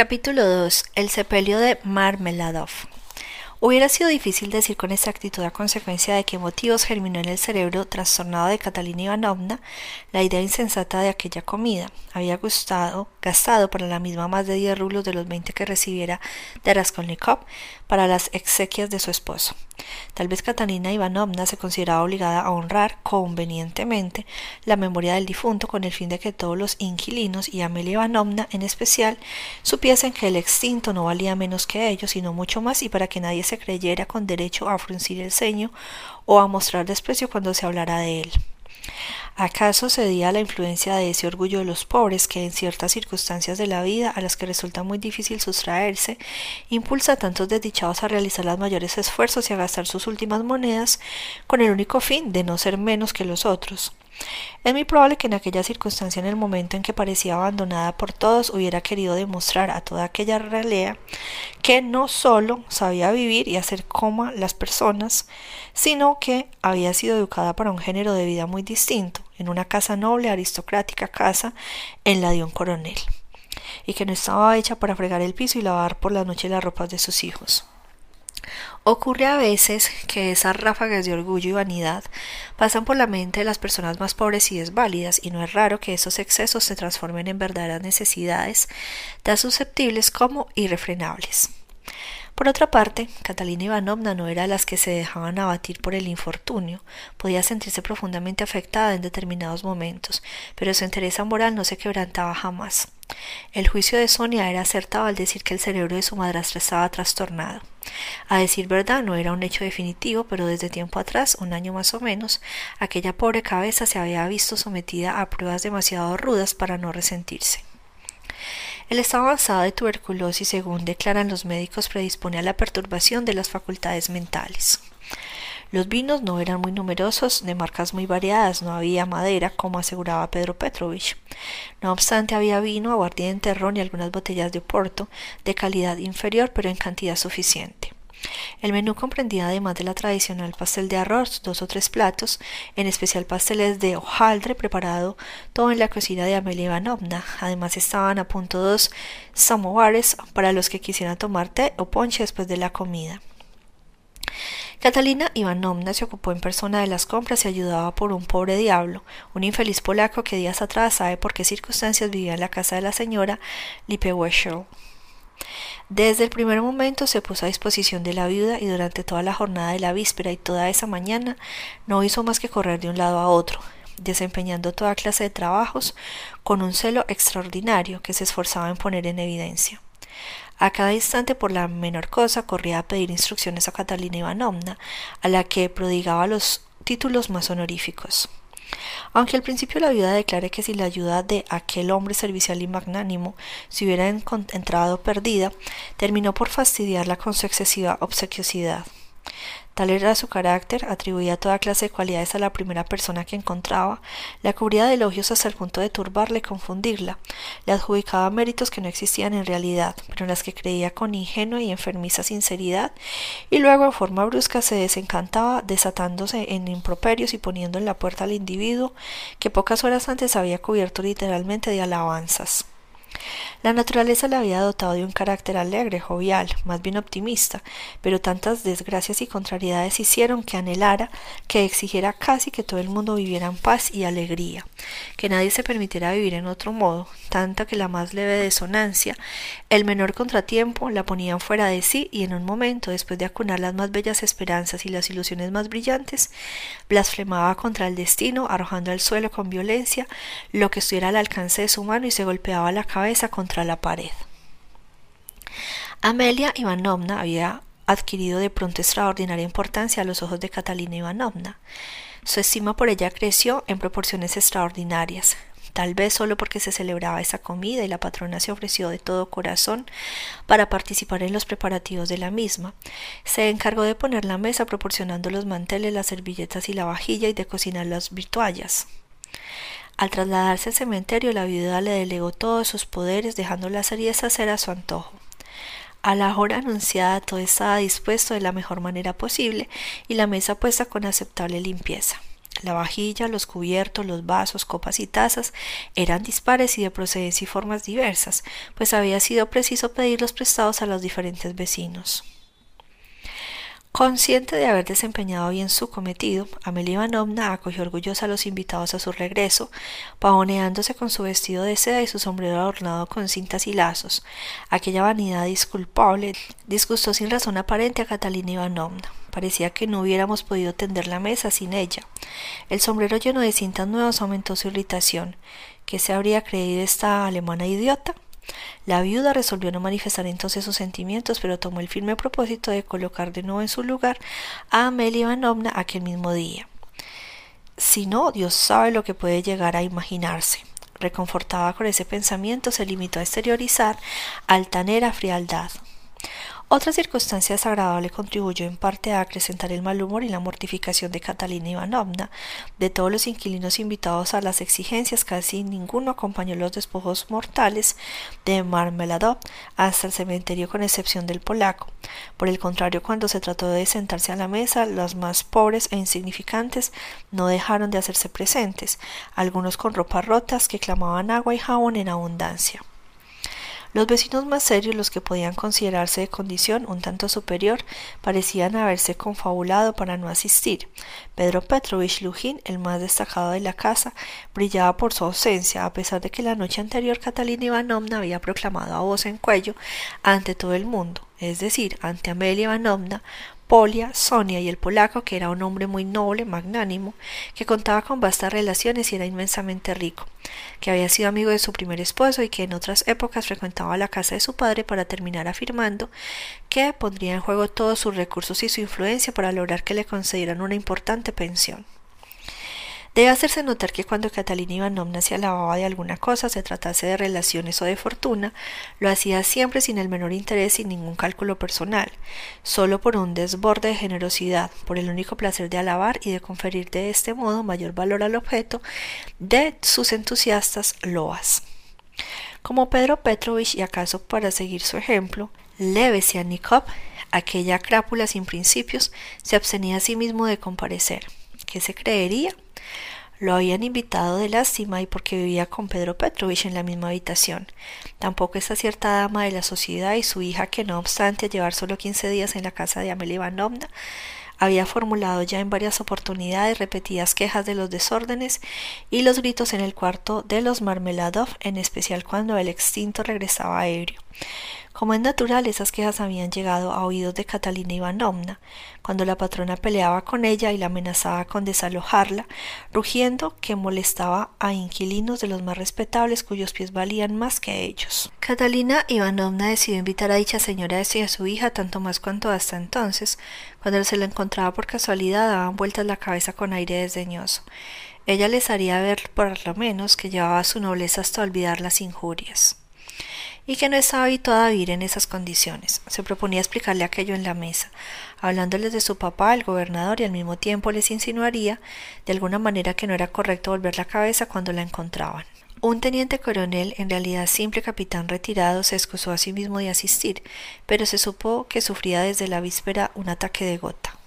Capítulo 2. El sepelio de Marmeladov. Hubiera sido difícil decir con exactitud a consecuencia de qué motivos germinó en el cerebro trastornado de Catalina Ivanovna la idea insensata de aquella comida. Había gustado, gastado para la misma más de diez rublos de los veinte que recibiera de Raskolnikov para las exequias de su esposo. Tal vez Catalina Ivanovna se consideraba obligada a honrar convenientemente la memoria del difunto con el fin de que todos los inquilinos y Amelia Ivanovna en especial supiesen que el extinto no valía menos que ellos, sino mucho más, y para que nadie se creyera con derecho a fruncir el ceño o a mostrar desprecio cuando se hablara de él. ¿Acaso cedía la influencia de ese orgullo de los pobres que en ciertas circunstancias de la vida a las que resulta muy difícil sustraerse, impulsa a tantos desdichados a realizar los mayores esfuerzos y a gastar sus últimas monedas con el único fin de no ser menos que los otros? Es muy probable que en aquella circunstancia, en el momento en que parecía abandonada por todos, hubiera querido demostrar a toda aquella ralea que no sólo sabía vivir y hacer coma las personas, sino que había sido educada para un género de vida muy distinto, en una casa noble, aristocrática casa, en la de un coronel, y que no estaba hecha para fregar el piso y lavar por la noche las ropas de sus hijos. Ocurre a veces que esas ráfagas de orgullo y vanidad pasan por la mente de las personas más pobres y desválidas, y no es raro que esos excesos se transformen en verdaderas necesidades, tan susceptibles como irrefrenables. Por otra parte, Catalina Ivanovna no era de las que se dejaban abatir por el infortunio, podía sentirse profundamente afectada en determinados momentos, pero su entereza moral no se quebrantaba jamás. El juicio de Sonia era acertado al decir que el cerebro de su madrastra estaba trastornado. A decir verdad, no era un hecho definitivo, pero desde tiempo atrás, un año más o menos, aquella pobre cabeza se había visto sometida a pruebas demasiado rudas para no resentirse. El estado avanzado de tuberculosis, según declaran los médicos, predispone a la perturbación de las facultades mentales. Los vinos no eran muy numerosos, de marcas muy variadas, no había madera, como aseguraba Pedro Petrovich. No obstante, había vino, aguardiente, ron y algunas botellas de oporto, de calidad inferior, pero en cantidad suficiente. El menú comprendía además de la tradicional pastel de arroz, dos o tres platos, en especial pasteles de hojaldre preparado todo en la cocina de Amelia Ivanovna. Además estaban a punto dos samovares para los que quisieran tomar té o ponche después de la comida. Catalina Ivanovna se ocupó en persona de las compras y ayudaba por un pobre diablo, un infeliz polaco que días atrás sabe por qué circunstancias vivía en la casa de la señora Lipewechel. Desde el primer momento se puso a disposición de la viuda y durante toda la jornada de la víspera y toda esa mañana no hizo más que correr de un lado a otro, desempeñando toda clase de trabajos con un celo extraordinario que se esforzaba en poner en evidencia. A cada instante, por la menor cosa, corría a pedir instrucciones a Catalina Ivanovna, a la que prodigaba los títulos más honoríficos. Aunque al principio la viuda declare que sin la ayuda de aquel hombre servicial y magnánimo se hubiera encontrado perdida, terminó por fastidiarla con su excesiva obsequiosidad. Tal era su carácter, atribuía toda clase de cualidades a la primera persona que encontraba, la cubría de elogios hasta el punto de turbarla y confundirla, le adjudicaba méritos que no existían en realidad, pero en las que creía con ingenua y enfermiza sinceridad, y luego en forma brusca se desencantaba, desatándose en improperios y poniendo en la puerta al individuo que pocas horas antes había cubierto literalmente de alabanzas. La naturaleza le había dotado de un carácter alegre, jovial, más bien optimista, pero tantas desgracias y contrariedades hicieron que anhelara, que exigiera casi que todo el mundo viviera en paz y alegría, que nadie se permitiera vivir en otro modo, tanta que la más leve desonancia, el menor contratiempo, la ponían fuera de sí y en un momento, después de acunar las más bellas esperanzas y las ilusiones más brillantes, blasfemaba contra el destino, arrojando al suelo con violencia lo que estuviera al alcance de su mano y se golpeaba la cabeza contra la pared. Amelia Ivanovna había adquirido de pronto extraordinaria importancia a los ojos de Catalina Ivanovna. Su estima por ella creció en proporciones extraordinarias, tal vez solo porque se celebraba esa comida y la patrona se ofreció de todo corazón para participar en los preparativos de la misma. Se encargó de poner la mesa proporcionando los manteles, las servilletas y la vajilla y de cocinar las vituallas. Al trasladarse al cementerio, la viuda le delegó todos sus poderes, dejando las heridas hacer a su antojo. A la hora anunciada todo estaba dispuesto de la mejor manera posible y la mesa puesta con aceptable limpieza. La vajilla, los cubiertos, los vasos, copas y tazas eran dispares y de procedencia y formas diversas, pues había sido preciso pedirlos prestados a los diferentes vecinos. Consciente de haber desempeñado bien su cometido, Amelia Ivanovna acogió orgullosa a los invitados a su regreso, pavoneándose con su vestido de seda y su sombrero adornado con cintas y lazos. Aquella vanidad disculpable disgustó sin razón aparente a Catalina Ivanovna. Parecía que no hubiéramos podido tender la mesa sin ella. El sombrero lleno de cintas nuevas aumentó su irritación. ¿Qué se habría creído esta alemana idiota? La viuda resolvió no manifestar entonces sus sentimientos, pero tomó el firme propósito de colocar de nuevo en su lugar a Amelia Ivanovna aquel mismo día. Si no, Dios sabe lo que puede llegar a imaginarse. Reconfortada con ese pensamiento, se limitó a exteriorizar altanera frialdad. Otra circunstancia desagradable contribuyó en parte a acrecentar el mal humor y la mortificación de Catalina Ivanovna. De todos los inquilinos invitados a las exigencias, casi ninguno acompañó los despojos mortales de Marmeladov hasta el cementerio con excepción del polaco. Por el contrario, cuando se trató de sentarse a la mesa, los más pobres e insignificantes no dejaron de hacerse presentes, algunos con ropas rotas que clamaban agua y jabón en abundancia. Los vecinos más serios, los que podían considerarse de condición un tanto superior, parecían haberse confabulado para no asistir. Pedro Petrovich Lujin, el más destacado de la casa, brillaba por su ausencia, a pesar de que la noche anterior Catalina Ivanovna había proclamado a voz en cuello ante todo el mundo, es decir, ante Amelia Ivanovna, Polia, Sonia y el polaco, que era un hombre muy noble, magnánimo, que contaba con vastas relaciones y era inmensamente rico, que había sido amigo de su primer esposo y que en otras épocas frecuentaba la casa de su padre para terminar afirmando que pondría en juego todos sus recursos y su influencia para lograr que le concedieran una importante pensión. Debe hacerse notar que cuando Catalina Ivanovna se alababa de alguna cosa, se tratase de relaciones o de fortuna, lo hacía siempre sin el menor interés y ningún cálculo personal, solo por un desborde de generosidad, por el único placer de alabar y de conferir de este modo mayor valor al objeto de sus entusiastas loas. Como Pedro Petrovich, y acaso para seguir su ejemplo, Levesianikov, aquella crápula sin principios, se abstenía a sí mismo de comparecer. ¿Qué se creería? Lo habían invitado de lástima y porque vivía con Pedro Petrovich en la misma habitación. Tampoco esa cierta dama de la sociedad y su hija que no obstante a llevar solo quince días en la casa de Amelia Ivanovna había formulado ya en varias oportunidades repetidas quejas de los desórdenes y los gritos en el cuarto de los Marmeladov, en especial cuando el extinto regresaba ebrio. Como es natural, esas quejas habían llegado a oídos de Catalina Ivanovna, cuando la patrona peleaba con ella y la amenazaba con desalojarla, rugiendo que molestaba a inquilinos de los más respetables cuyos pies valían más que ellos. Catalina Ivanovna decidió invitar a dicha señora y a su hija tanto más cuanto hasta entonces, cuando se la encontraba por casualidad, daban vueltas la cabeza con aire desdeñoso. Ella les haría ver por lo menos que llevaba su nobleza hasta olvidar las injurias y que no estaba habituada a vivir en esas condiciones. Se proponía explicarle aquello en la mesa, hablándoles de su papá, el gobernador, y al mismo tiempo les insinuaría de alguna manera que no era correcto volver la cabeza cuando la encontraban. Un teniente coronel, en realidad simple capitán retirado, se excusó a sí mismo de asistir, pero se supo que sufría desde la víspera un ataque de gota.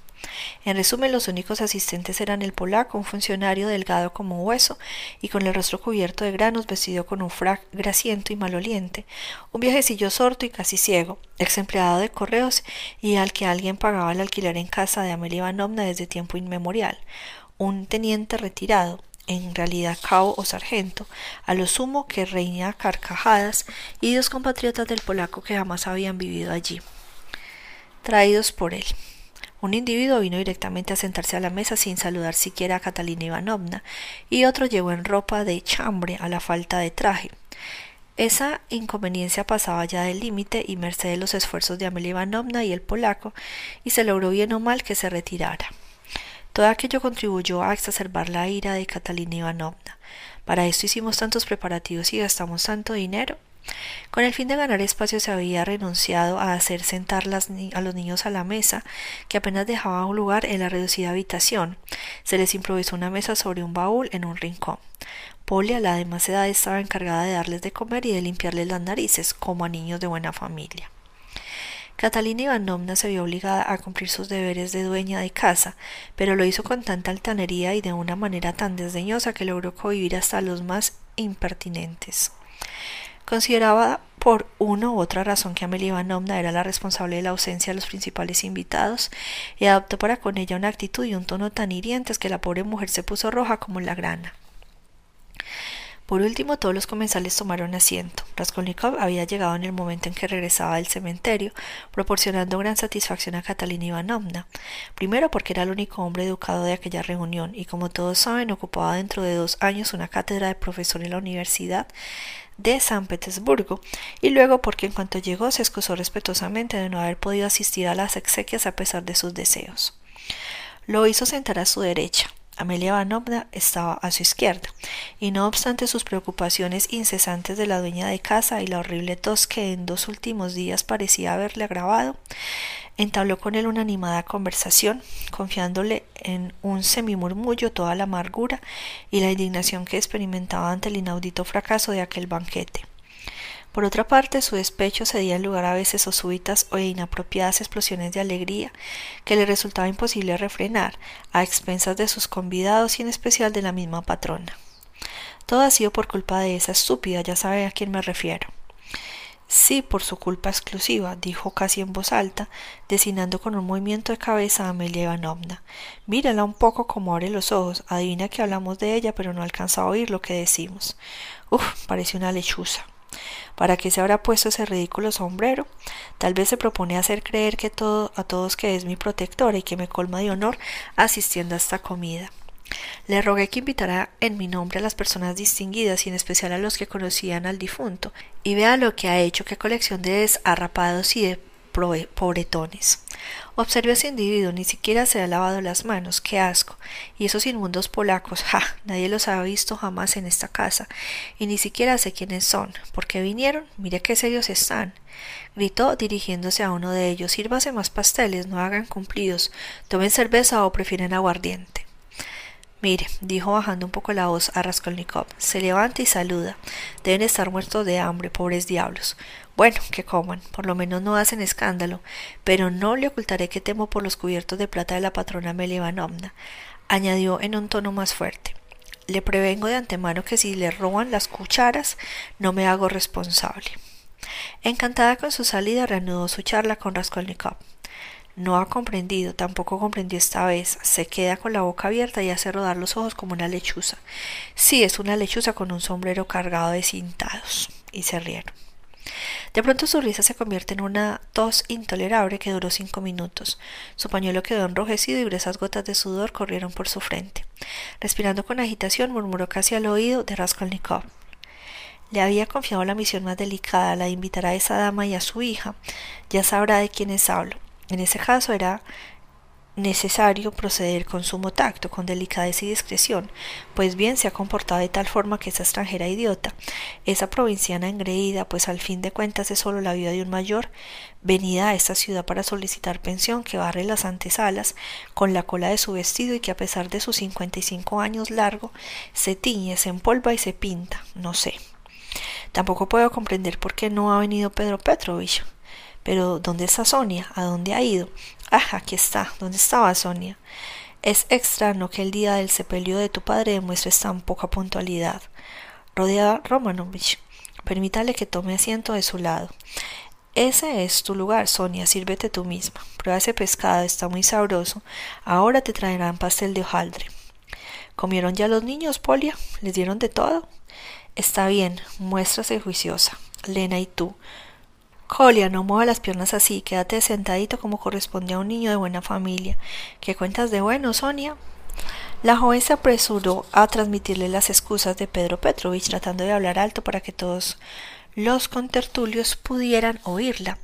En resumen, los únicos asistentes eran el polaco, un funcionario delgado como hueso y con el rostro cubierto de granos, vestido con un frac grasiento y maloliente, un viejecillo sordo y casi ciego, ex empleado de correos y al que alguien pagaba el alquiler en casa de Amelia Ivanovna desde tiempo inmemorial, un teniente retirado, en realidad cabo o sargento, a lo sumo que reina carcajadas, y dos compatriotas del polaco que jamás habían vivido allí, traídos por él. Un individuo vino directamente a sentarse a la mesa sin saludar siquiera a Catalina Ivanovna, y otro llegó en ropa de chambre a la falta de traje. Esa inconveniencia pasaba ya del límite y merced de los esfuerzos de Amelia Ivanovna y el polaco, y se logró bien o mal que se retirara. Todo aquello contribuyó a exacerbar la ira de Catalina Ivanovna. Para esto hicimos tantos preparativos y gastamos tanto dinero. Con el fin de ganar espacio se había renunciado a hacer sentar a los niños a la mesa, que apenas dejaba un lugar en la reducida habitación. Se les improvisó una mesa sobre un baúl en un rincón. Polly, a la de más edad, estaba encargada de darles de comer y de limpiarles las narices, como a niños de buena familia. Catalina Ivanovna se vio obligada a cumplir sus deberes de dueña de casa, pero lo hizo con tanta altanería y de una manera tan desdeñosa que logró convivir hasta los más impertinentes. Consideraba por una u otra razón que Amelia Ivanovna era la responsable de la ausencia de los principales invitados y adoptó para con ella una actitud y un tono tan hirientes que la pobre mujer se puso roja como la grana. Por último, todos los comensales tomaron asiento. Raskolnikov había llegado en el momento en que regresaba del cementerio, proporcionando gran satisfacción a Catalina Ivanovna. Primero porque era el único hombre educado de aquella reunión y, como todos saben, ocupaba dentro de dos años una cátedra de profesor en la Universidad de San Petersburgo, y luego porque en cuanto llegó se excusó respetuosamente de no haber podido asistir a las exequias a pesar de sus deseos. Lo hizo sentar a su derecha, Amelia Ivanovna estaba a su izquierda, y no obstante sus preocupaciones incesantes de la dueña de casa y la horrible tos que en dos últimos días parecía haberle agravado, entabló con él una animada conversación, confiándole en un semimurmullo toda la amargura y la indignación que experimentaba ante el inaudito fracaso de aquel banquete. Por otra parte, su despecho cedía lugar a veces o súbitas o inapropiadas explosiones de alegría que le resultaba imposible refrenar, a expensas de sus convidados y en especial de la misma patrona. Todo ha sido por culpa de esa estúpida, ya sabe a quién me refiero. Sí, por su culpa exclusiva, dijo casi en voz alta, designando con un movimiento de cabeza a Amelia Ivanovna. Mírala un poco como abre los ojos, adivina que hablamos de ella, pero no alcanza a oír lo que decimos. Uf, parece una lechuza. ¿Para qué se habrá puesto ese ridículo sombrero? Tal vez se propone hacer creer que todo, a todos que es mi protectora y que me colma de honor asistiendo a esta comida. Le rogué que invitara en mi nombre a las personas distinguidas y en especial a los que conocían al difunto, y vea lo que ha hecho, qué colección de desarrapados y de pobretones. Observe ese individuo, ni siquiera se ha lavado las manos, qué asco. Y esos inmundos polacos, ja, nadie los ha visto jamás en esta casa, y ni siquiera sé quiénes son. ¿Por qué vinieron? Mire qué serios están. Gritó dirigiéndose a uno de ellos, sírvase más pasteles, no hagan cumplidos, tomen cerveza o prefieren aguardiente. Mire, dijo bajando un poco la voz a Raskolnikov, se levanta y saluda. Deben estar muertos de hambre, pobres diablos. Bueno, que coman, por lo menos no hacen escándalo, pero no le ocultaré que temo por los cubiertos de plata de la patrona Melivanovna, añadió en un tono más fuerte. Le prevengo de antemano que si le roban las cucharas, no me hago responsable. Encantada con su salida, reanudó su charla con Raskolnikov. No ha comprendido, tampoco comprendió esta vez. Se queda con la boca abierta y hace rodar los ojos como una lechuza. Sí, es una lechuza con un sombrero cargado de cintados. Y se rieron. De pronto su risa se convierte en una tos intolerable que duró cinco minutos. Su pañuelo quedó enrojecido y gruesas gotas de sudor corrieron por su frente. Respirando con agitación, murmuró casi al oído de Raskolnikov. Le había confiado la misión más delicada, la de invitar a esa dama y a su hija. Ya sabrá de quiénes hablo. En ese caso era necesario proceder con sumo tacto, con delicadeza y discreción, pues bien se ha comportado de tal forma que esa extranjera idiota, esa provinciana engreída, pues al fin de cuentas es solo la vida de un mayor, venida a esta ciudad para solicitar pensión, que barre las antesalas con la cola de su vestido y que a pesar de sus cincuenta y cinco años largo, se tiñe, se empolva y se pinta, no sé. Tampoco puedo comprender por qué no ha venido Pedro Petrovich. Pero ¿dónde está Sonia? ¿A dónde ha ido? Ah, aquí está. ¿Dónde estaba Sonia? Es extraño que el día del sepelio de tu padre demuestres tan poca puntualidad. Rodeada Romanovich, permítale que tome asiento de su lado. Ese es tu lugar, Sonia, sírvete tú misma. Prueba ese pescado, está muy sabroso. Ahora te traerán pastel de hojaldre. ¿Comieron ya los niños, Polia? ¿Les dieron de todo? Está bien, muéstrase juiciosa. Lena y tú, Colia, no mueva las piernas así, quédate sentadito como corresponde a un niño de buena familia. ¿Qué cuentas de bueno, Sonia? La joven se apresuró a transmitirle las excusas de Pedro Petrovich, tratando de hablar alto para que todos los contertulios pudieran oírla,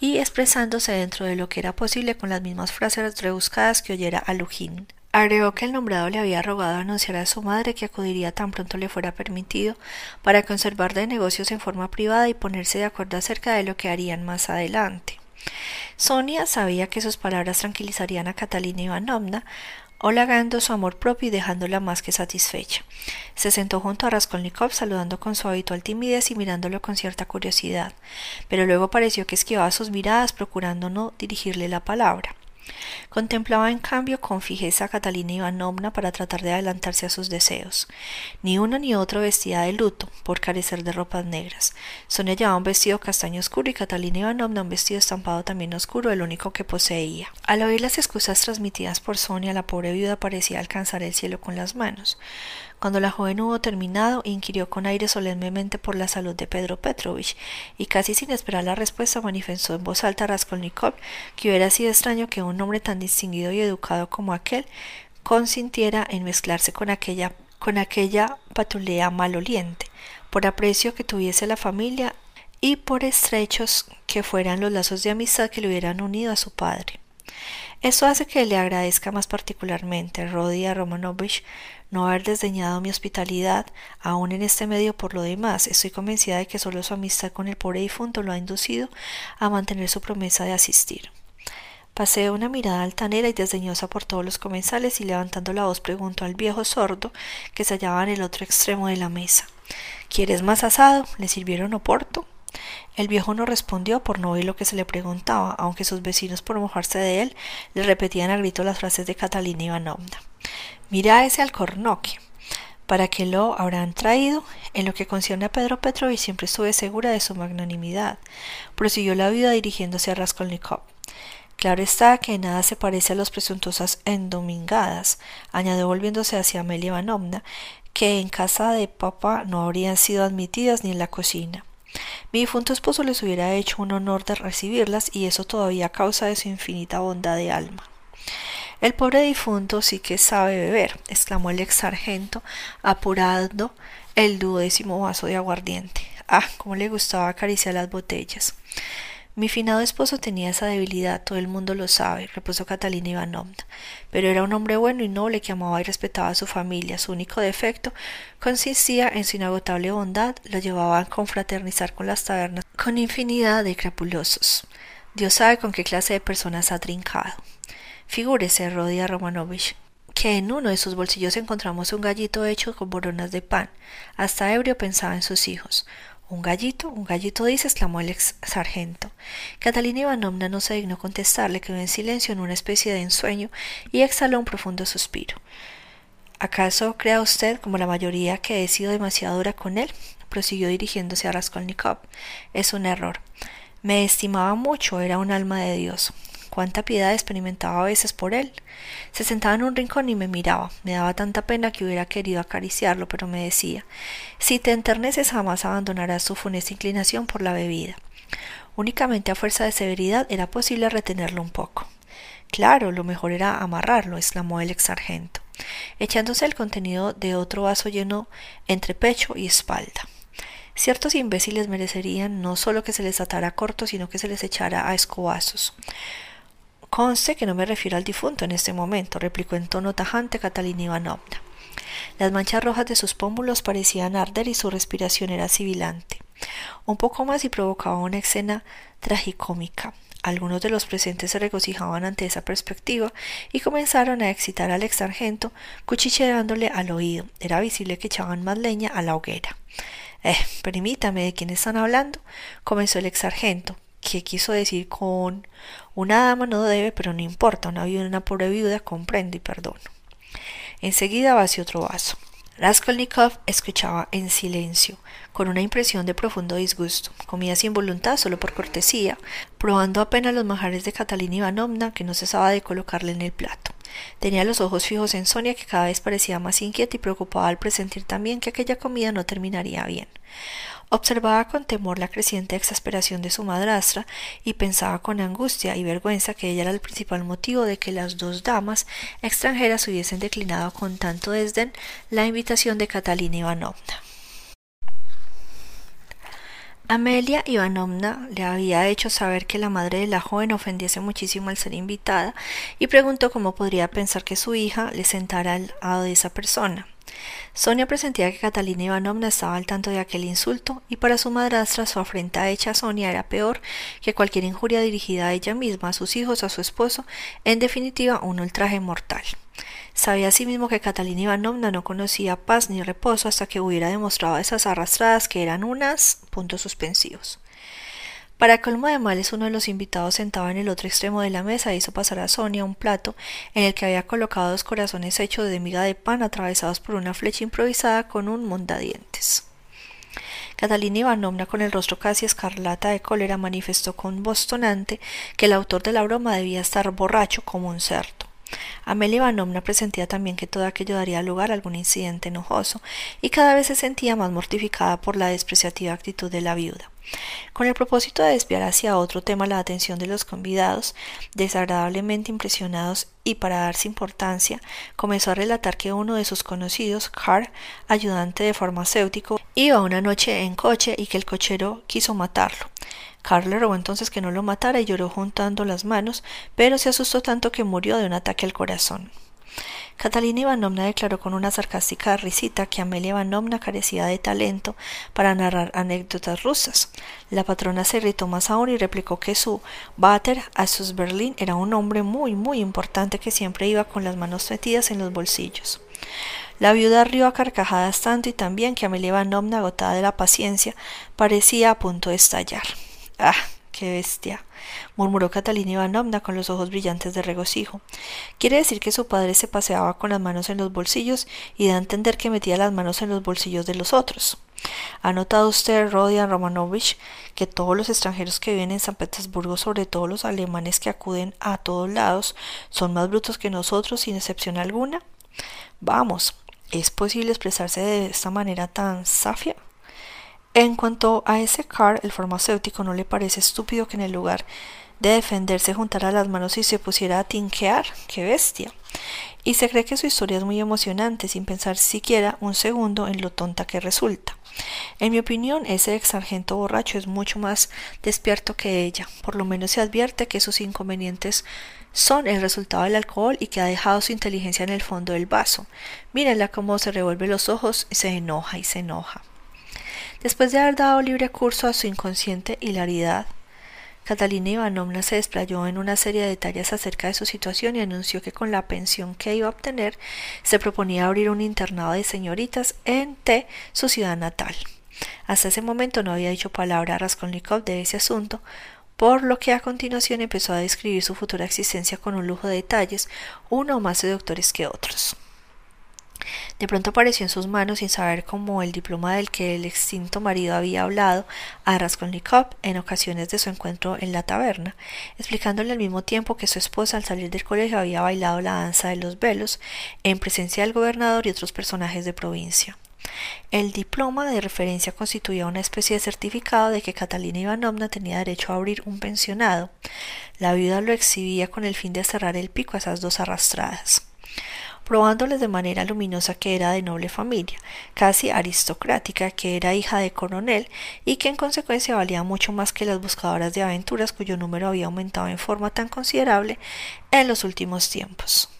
y expresándose dentro de lo que era posible con las mismas frases rebuscadas que oyera a Lujín. Agregó que el nombrado le había rogado anunciar a su madre que acudiría tan pronto le fuera permitido para conservar de negocios en forma privada y ponerse de acuerdo acerca de lo que harían más adelante. Sonia sabía que sus palabras tranquilizarían a Catalina Ivanovna, holagando su amor propio y dejándola más que satisfecha. Se sentó junto a Raskolnikov saludando con su habitual timidez y mirándolo con cierta curiosidad, pero luego pareció que esquivaba sus miradas procurando no dirigirle la palabra. Contemplaba en cambio con fijeza a Catalina Ivanovna para tratar de adelantarse a sus deseos. Ni uno ni otro vestía de luto, por carecer de ropas negras. Sonia llevaba un vestido castaño oscuro y Catalina Ivanovna un vestido estampado también oscuro, el único que poseía. Al oír las excusas transmitidas por Sonia, la pobre viuda parecía alcanzar el cielo con las manos. Cuando la joven hubo terminado, inquirió con aire solemnemente por la salud de Pedro Petrovich, y casi sin esperar la respuesta manifestó en voz alta a Raskolnikov que hubiera sido extraño que un hombre tan distinguido y educado como aquel consintiera en mezclarse con aquella con aquella patulea maloliente, por aprecio que tuviese la familia y por estrechos que fueran los lazos de amistad que le hubieran unido a su padre. Eso hace que le agradezca más particularmente, Rodia Romanovich, no haber desdeñado mi hospitalidad, aún en este medio por lo demás. Estoy convencida de que solo su amistad con el pobre difunto lo ha inducido a mantener su promesa de asistir. Pasé una mirada altanera y desdeñosa por todos los comensales y levantando la voz preguntó al viejo sordo que se hallaba en el otro extremo de la mesa. ¿Quieres más asado? ¿Le sirvieron oporto? El viejo no respondió por no oír lo que se le preguntaba, aunque sus vecinos, por mojarse de él, le repetían a grito las frases de Catalina Ivanovna. Mira ese alcornoque. ¿Para qué lo habrán traído? En lo que concierne a Pedro Petrovich siempre estuve segura de su magnanimidad, prosiguió la viuda dirigiéndose a Raskolnikov. Claro está que nada se parece a las presuntuosas endomingadas, añadió volviéndose hacia Amelia Ivanovna, que en casa de papá no habrían sido admitidas ni en la cocina. Mi difunto esposo les hubiera hecho un honor de recibirlas y eso todavía a causa de su infinita bondad de alma. El pobre difunto sí que sabe beber, exclamó el ex sargento, apurando el duodécimo vaso de aguardiente. Ah, cómo le gustaba acariciar las botellas. Mi finado esposo tenía esa debilidad, todo el mundo lo sabe, repuso Catalina Ivanovna, pero era un hombre bueno y noble que amaba y respetaba a su familia. Su único defecto consistía en su inagotable bondad, lo llevaba a confraternizar con las tabernas con infinidad de crapulosos. Dios sabe con qué clase de personas ha trincado. Figúrese, Rodia Romanovich, que en uno de sus bolsillos encontramos un gallito hecho con boronas de pan. Hasta ebrio pensaba en sus hijos. Un gallito, un gallito dice, exclamó el ex sargento. Catalina Ivanovna no se dignó contestarle, quedó en silencio en una especie de ensueño y exhaló un profundo suspiro. ¿Acaso crea usted, como la mayoría, que he sido demasiado dura con él? prosiguió dirigiéndose a Raskolnikov. Es un error. Me estimaba mucho, era un alma de Dios cuánta piedad experimentaba a veces por él. Se sentaba en un rincón y me miraba. Me daba tanta pena que hubiera querido acariciarlo, pero me decía Si te enterneces jamás abandonarás tu funesta inclinación por la bebida. Únicamente a fuerza de severidad era posible retenerlo un poco. Claro, lo mejor era amarrarlo, exclamó el ex sargento, echándose el contenido de otro vaso lleno entre pecho y espalda. Ciertos imbéciles merecerían no solo que se les atara corto, sino que se les echara a escobazos. Conste que no me refiero al difunto en este momento, replicó en tono tajante Catalina Ivanovna. Las manchas rojas de sus pómulos parecían arder y su respiración era sibilante. Un poco más y provocaba una escena tragicómica. Algunos de los presentes se regocijaban ante esa perspectiva y comenzaron a excitar al ex sargento, cuchicheándole al oído. Era visible que echaban más leña a la hoguera. Eh, permítame, ¿de quién están hablando? comenzó el ex sargento, ¿Qué quiso decir con una dama no debe, pero no importa, una viuda, una pobre viuda, comprendo y perdono. Enseguida vació otro vaso. Raskolnikov escuchaba en silencio, con una impresión de profundo disgusto. Comía sin voluntad, solo por cortesía, probando apenas los manjares de Catalina Ivanovna, que no cesaba de colocarle en el plato. Tenía los ojos fijos en Sonia, que cada vez parecía más inquieta y preocupada al presentir también que aquella comida no terminaría bien. Observaba con temor la creciente exasperación de su madrastra y pensaba con angustia y vergüenza que ella era el principal motivo de que las dos damas extranjeras hubiesen declinado con tanto desdén la invitación de Catalina Ivanovna. Amelia Ivanovna le había hecho saber que la madre de la joven ofendiese muchísimo al ser invitada y preguntó cómo podría pensar que su hija le sentara al lado de esa persona. Sonia presentía que Catalina Ivanovna estaba al tanto de aquel insulto, y para su madrastra su afrenta hecha a Sonia era peor que cualquier injuria dirigida a ella misma, a sus hijos, a su esposo, en definitiva un ultraje mortal. Sabía asimismo que Catalina Ivanovna no conocía paz ni reposo hasta que hubiera demostrado esas arrastradas que eran unas puntos suspensivos. Para colmo de males, uno de los invitados sentado en el otro extremo de la mesa hizo pasar a Sonia un plato en el que había colocado dos corazones hechos de miga de pan atravesados por una flecha improvisada con un mondadientes. Catalina Ivanovna, con el rostro casi escarlata de cólera, manifestó con voz tonante que el autor de la broma debía estar borracho como un cerdo. Amelia Ivanovna presentía también que todo aquello daría lugar a algún incidente enojoso, y cada vez se sentía más mortificada por la despreciativa actitud de la viuda. Con el propósito de desviar hacia otro tema la atención de los convidados, desagradablemente impresionados y para darse importancia, comenzó a relatar que uno de sus conocidos, Carr, ayudante de farmacéutico, iba una noche en coche y que el cochero quiso matarlo. Carl le rogó entonces que no lo matara y lloró juntando las manos, pero se asustó tanto que murió de un ataque al corazón. Catalina Ivanovna declaró con una sarcástica risita que Amelia Ivanovna carecía de talento para narrar anécdotas rusas. La patrona se irritó más aún y replicó que su Vater sus Berlín era un hombre muy, muy importante que siempre iba con las manos metidas en los bolsillos. La viuda rió a carcajadas tanto y también que Amelia Ivanovna, agotada de la paciencia, parecía a punto de estallar. Ah, qué bestia murmuró Catalina Ivanovna con los ojos brillantes de regocijo. Quiere decir que su padre se paseaba con las manos en los bolsillos y da a entender que metía las manos en los bolsillos de los otros. ¿Ha notado usted, Rodian Romanovich, que todos los extranjeros que viven en San Petersburgo, sobre todo los alemanes que acuden a todos lados, son más brutos que nosotros, sin excepción alguna? Vamos, ¿es posible expresarse de esta manera tan safia? En cuanto a ese Carr, el farmacéutico no le parece estúpido que en el lugar de defenderse juntara las manos y se pusiera a tinquear. ¡Qué bestia! Y se cree que su historia es muy emocionante, sin pensar siquiera un segundo en lo tonta que resulta. En mi opinión, ese ex sargento borracho es mucho más despierto que ella. Por lo menos se advierte que sus inconvenientes son el resultado del alcohol y que ha dejado su inteligencia en el fondo del vaso. Mírenla cómo se revuelve los ojos y se enoja y se enoja. Después de haber dado libre curso a su inconsciente hilaridad, Catalina Ivanovna se desplayó en una serie de detalles acerca de su situación y anunció que con la pensión que iba a obtener se proponía abrir un internado de señoritas en T, su ciudad natal. Hasta ese momento no había dicho palabra a Raskolnikov de ese asunto, por lo que a continuación empezó a describir su futura existencia con un lujo de detalles, uno más seductores que otros. De pronto apareció en sus manos, sin saber cómo el diploma del que el extinto marido había hablado a Raskolnikov en ocasiones de su encuentro en la taberna, explicándole al mismo tiempo que su esposa al salir del colegio había bailado la danza de los velos en presencia del gobernador y otros personajes de provincia. El diploma de referencia constituía una especie de certificado de que Catalina Ivanovna tenía derecho a abrir un pensionado. La viuda lo exhibía con el fin de cerrar el pico a esas dos arrastradas probándoles de manera luminosa que era de noble familia, casi aristocrática, que era hija de coronel y que en consecuencia valía mucho más que las buscadoras de aventuras cuyo número había aumentado en forma tan considerable en los últimos tiempos.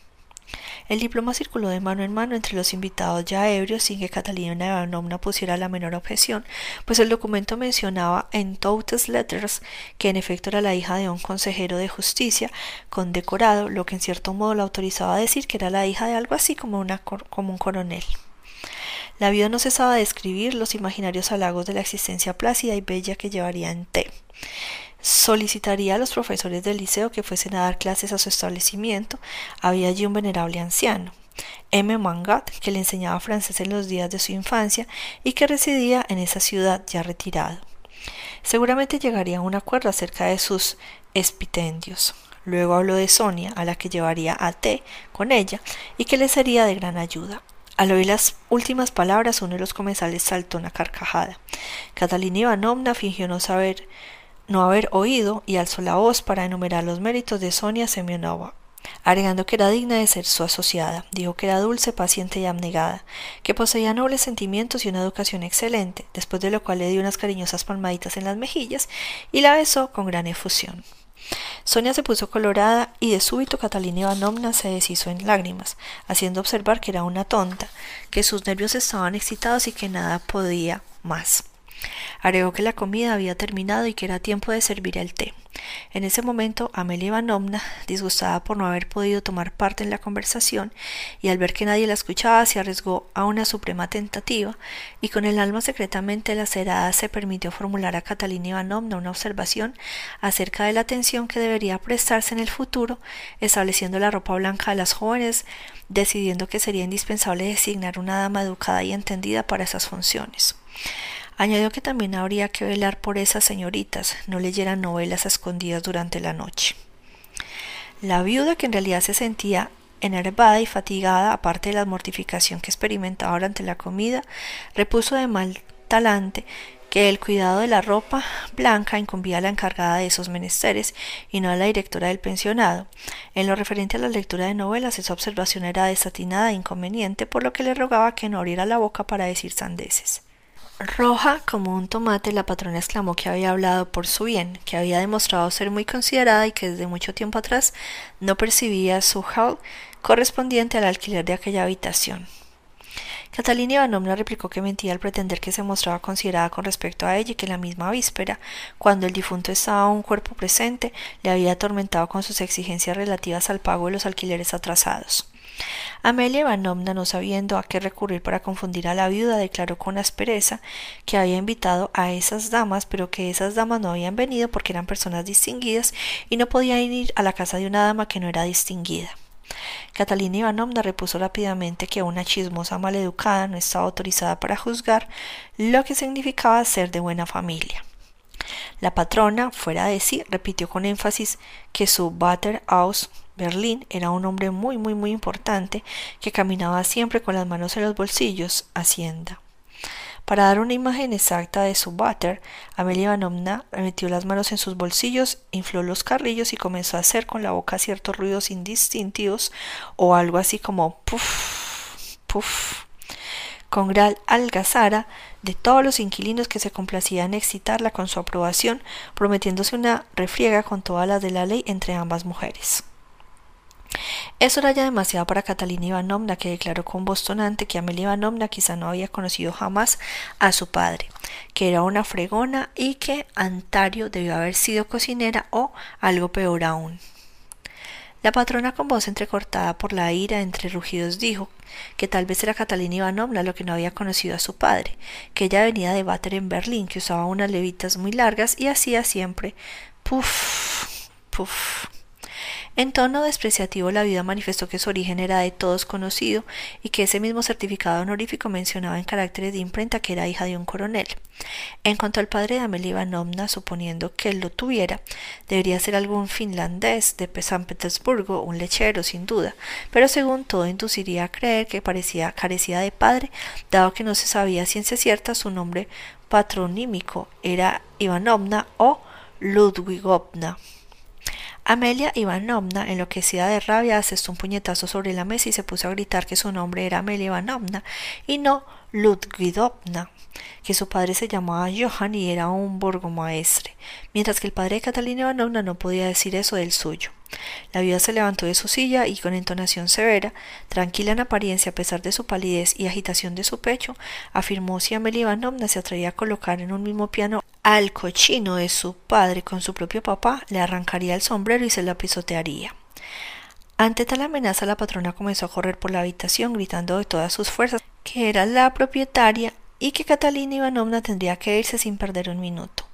El diploma circuló de mano en mano entre los invitados ya ebrios sin que Catalina Ivanovna pusiera la menor objeción, pues el documento mencionaba en Totes Letters que en efecto era la hija de un consejero de justicia condecorado, lo que en cierto modo la autorizaba a decir que era la hija de algo así como, una, un coronel. La viuda no cesaba de escribir los imaginarios halagos de la existencia plácida y bella que llevaría en té solicitaría a los profesores del liceo que fuesen a dar clases a su establecimiento. Había allí un venerable anciano, M. Mangat, que le enseñaba francés en los días de su infancia y que residía en esa ciudad ya retirado. Seguramente llegaría a un acuerdo acerca de sus espitendios. Luego habló de Sonia, a la que llevaría a té con ella y que le sería de gran ayuda. Al oír las últimas palabras, uno de los comensales saltó una carcajada. Catalina Ivanovna fingió no saber no haber oído y alzó la voz para enumerar los méritos de Sonia Semionova, agregando que era digna de ser su asociada. Dijo que era dulce, paciente y abnegada, que poseía nobles sentimientos y una educación excelente, después de lo cual le dio unas cariñosas palmaditas en las mejillas y la besó con gran efusión. Sonia se puso colorada y de súbito Catalina Ivanovna se deshizo en lágrimas, haciendo observar que era una tonta, que sus nervios estaban excitados y que nada podía más. Agregó que la comida había terminado y que era tiempo de servir el té. En ese momento, Amelia Ivanovna, disgustada por no haber podido tomar parte en la conversación y al ver que nadie la escuchaba, se arriesgó a una suprema tentativa y con el alma secretamente lacerada se permitió formular a Catalina Ivanovna una observación acerca de la atención que debería prestarse en el futuro, estableciendo la ropa blanca de las jóvenes, decidiendo que sería indispensable designar una dama educada y entendida para esas funciones. Añadió que también habría que velar por esas señoritas, no leyeran novelas escondidas durante la noche. La viuda, que en realidad se sentía enervada y fatigada, aparte de la mortificación que experimentaba durante la comida, repuso de mal talante que el cuidado de la ropa blanca incumbía a la encargada de esos menesteres y no a la directora del pensionado. En lo referente a la lectura de novelas, esa observación era desatinada e inconveniente, por lo que le rogaba que no abriera la boca para decir sandeces. Roja como un tomate, la patrona exclamó que había hablado por su bien, que había demostrado ser muy considerada y que desde mucho tiempo atrás no percibía su hall correspondiente al alquiler de aquella habitación. Catalina Ivanovna replicó que mentía al pretender que se mostraba considerada con respecto a ella y que la misma víspera, cuando el difunto estaba un cuerpo presente, le había atormentado con sus exigencias relativas al pago de los alquileres atrasados. Amelia Ivanovna, no sabiendo a qué recurrir para confundir a la viuda, declaró con aspereza que había invitado a esas damas, pero que esas damas no habían venido porque eran personas distinguidas y no podían ir a la casa de una dama que no era distinguida. Catalina Ivanovna repuso rápidamente que una chismosa maleducada no estaba autorizada para juzgar lo que significaba ser de buena familia. La patrona, fuera de sí, repitió con énfasis que su Berlín era un hombre muy muy muy importante que caminaba siempre con las manos en los bolsillos, hacienda. Para dar una imagen exacta de su butter, Amelia Ivanovna metió las manos en sus bolsillos, infló los carrillos y comenzó a hacer con la boca ciertos ruidos indistintivos o algo así como puff, puff con gran algazara de todos los inquilinos que se complacían en excitarla con su aprobación, prometiéndose una refriega con todas las de la ley entre ambas mujeres. Eso era ya demasiado para Catalina Ivanovna, que declaró con voz tonante que Amelia Ivanovna quizá no había conocido jamás a su padre, que era una fregona y que Antario debió haber sido cocinera o algo peor aún. La patrona con voz entrecortada por la ira entre rugidos dijo que tal vez era Catalina Ivanovna lo que no había conocido a su padre, que ella venía de Bater en Berlín, que usaba unas levitas muy largas y hacía siempre puf, puf. En tono despreciativo la viuda manifestó que su origen era de todos conocido y que ese mismo certificado honorífico mencionaba en caracteres de imprenta que era hija de un coronel. En cuanto al padre de Amelia Ivanovna, suponiendo que él lo tuviera, debería ser algún finlandés de San Petersburgo, un lechero sin duda, pero según todo induciría a creer que parecía carecía de padre, dado que no se sabía ciencia cierta su nombre patronímico era Ivanovna o Ludwigovna. Amelia Ivanovna, enloquecida de rabia, asestó un puñetazo sobre la mesa y se puso a gritar que su nombre era Amelia Ivanovna y no Ludwidovna, que su padre se llamaba Johann y era un burgomaestre, mientras que el padre de Catalina Ivanovna no podía decir eso del suyo. La viuda se levantó de su silla y con entonación severa, tranquila en apariencia a pesar de su palidez y agitación de su pecho, afirmó si Amelia Ivanovna se atrevía a colocar en un mismo piano al cochino de su padre con su propio papá, le arrancaría el sombrero y se la pisotearía. Ante tal amenaza la patrona comenzó a correr por la habitación gritando de todas sus fuerzas que era la propietaria y que Catalina Ivanovna tendría que irse sin perder un minuto.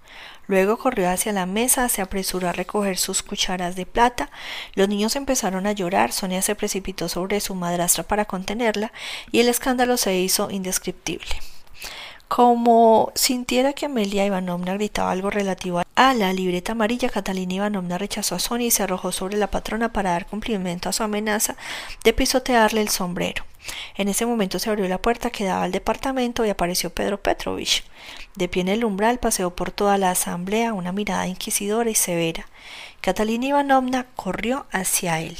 Luego corrió hacia la mesa, se apresuró a recoger sus cucharas de plata, los niños empezaron a llorar, Sonia se precipitó sobre su madrastra para contenerla, y el escándalo se hizo indescriptible. Como sintiera que Amelia Ivanovna gritaba algo relativo a la libreta amarilla, Catalina Ivanovna rechazó a Sonia y se arrojó sobre la patrona para dar cumplimiento a su amenaza de pisotearle el sombrero. En ese momento se abrió la puerta que daba al departamento y apareció Pedro Petrovich. De pie en el umbral paseó por toda la asamblea una mirada inquisidora y severa. Catalina Ivanovna corrió hacia él.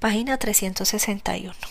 Página 361.